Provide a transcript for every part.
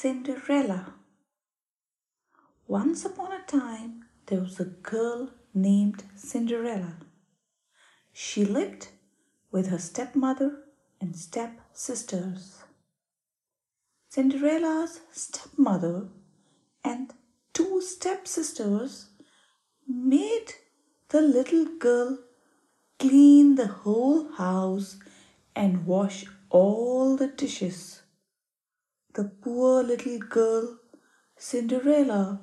Cinderella. Once upon a time, there was a girl named Cinderella. She lived with her stepmother and stepsisters. Cinderella's stepmother and two stepsisters made the little girl clean the whole house and wash all the dishes. The poor little girl, Cinderella,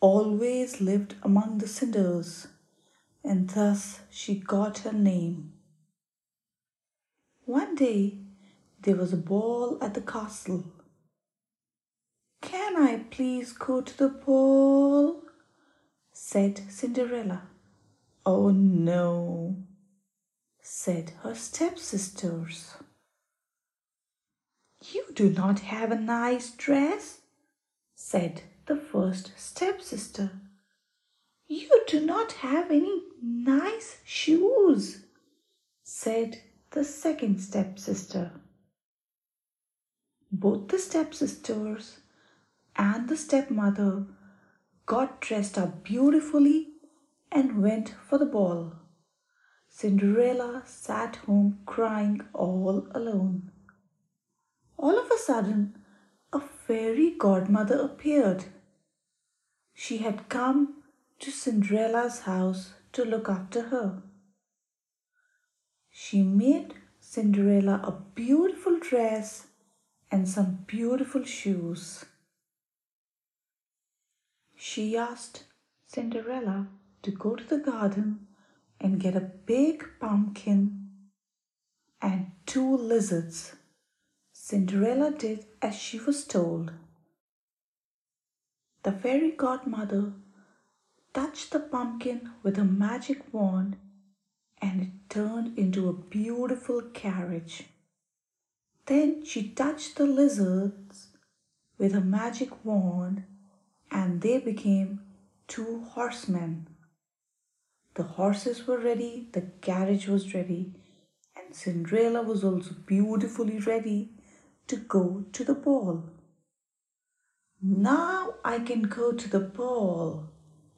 always lived among the cinders, and thus she got her name. One day there was a ball at the castle. Can I please go to the ball? said Cinderella. Oh no, said her stepsisters. You do not have a nice dress, said the first stepsister. You do not have any nice shoes, said the second stepsister. Both the stepsisters and the stepmother got dressed up beautifully and went for the ball. Cinderella sat home crying all alone. All of a sudden, a fairy godmother appeared. She had come to Cinderella's house to look after her. She made Cinderella a beautiful dress and some beautiful shoes. She asked Cinderella to go to the garden and get a big pumpkin and two lizards. Cinderella did as she was told. The fairy godmother touched the pumpkin with a magic wand and it turned into a beautiful carriage. Then she touched the lizards with a magic wand and they became two horsemen. The horses were ready, the carriage was ready, and Cinderella was also beautifully ready to go to the ball. Now I can go to the ball,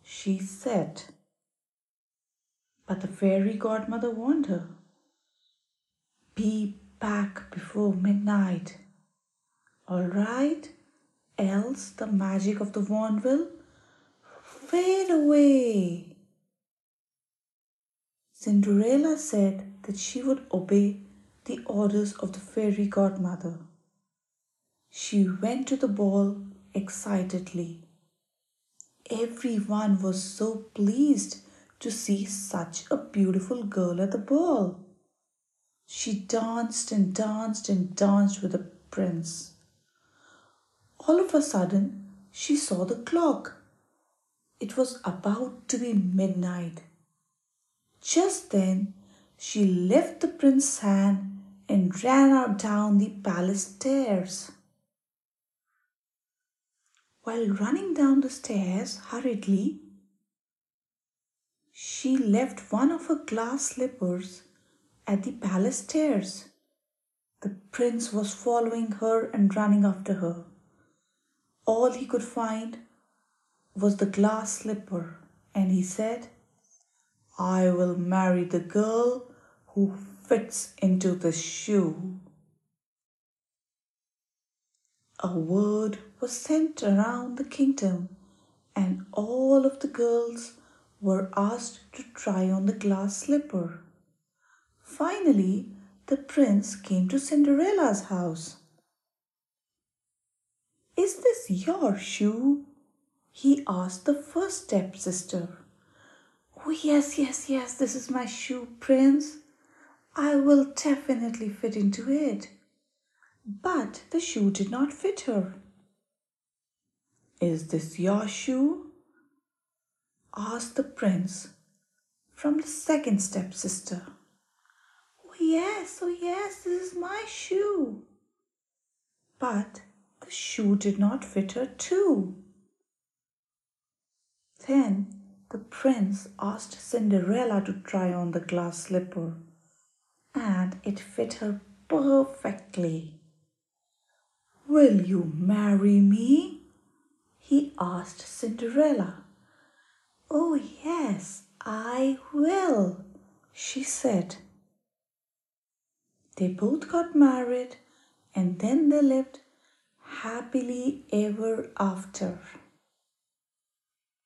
she said. But the fairy godmother warned her. Be back before midnight. All right? Else the magic of the wand will fade away. Cinderella said that she would obey the orders of the fairy godmother. She went to the ball excitedly. Everyone was so pleased to see such a beautiful girl at the ball. She danced and danced and danced with the prince. All of a sudden, she saw the clock. It was about to be midnight. Just then, she left the prince's hand and ran out down the palace stairs. While running down the stairs hurriedly, she left one of her glass slippers at the palace stairs. The prince was following her and running after her. All he could find was the glass slipper, and he said, I will marry the girl who fits into the shoe. A word was sent around the kingdom, and all of the girls were asked to try on the glass slipper. Finally, the prince came to Cinderella's house. Is this your shoe? he asked the first stepsister. Oh, yes, yes, yes, this is my shoe, prince. I will definitely fit into it. But the shoe did not fit her. Is this your shoe? asked the prince from the second stepsister. Oh, yes, oh, yes, this is my shoe. But the shoe did not fit her, too. Then the prince asked Cinderella to try on the glass slipper, and it fit her perfectly. Will you marry me? he asked Cinderella. Oh, yes, I will, she said. They both got married and then they lived happily ever after.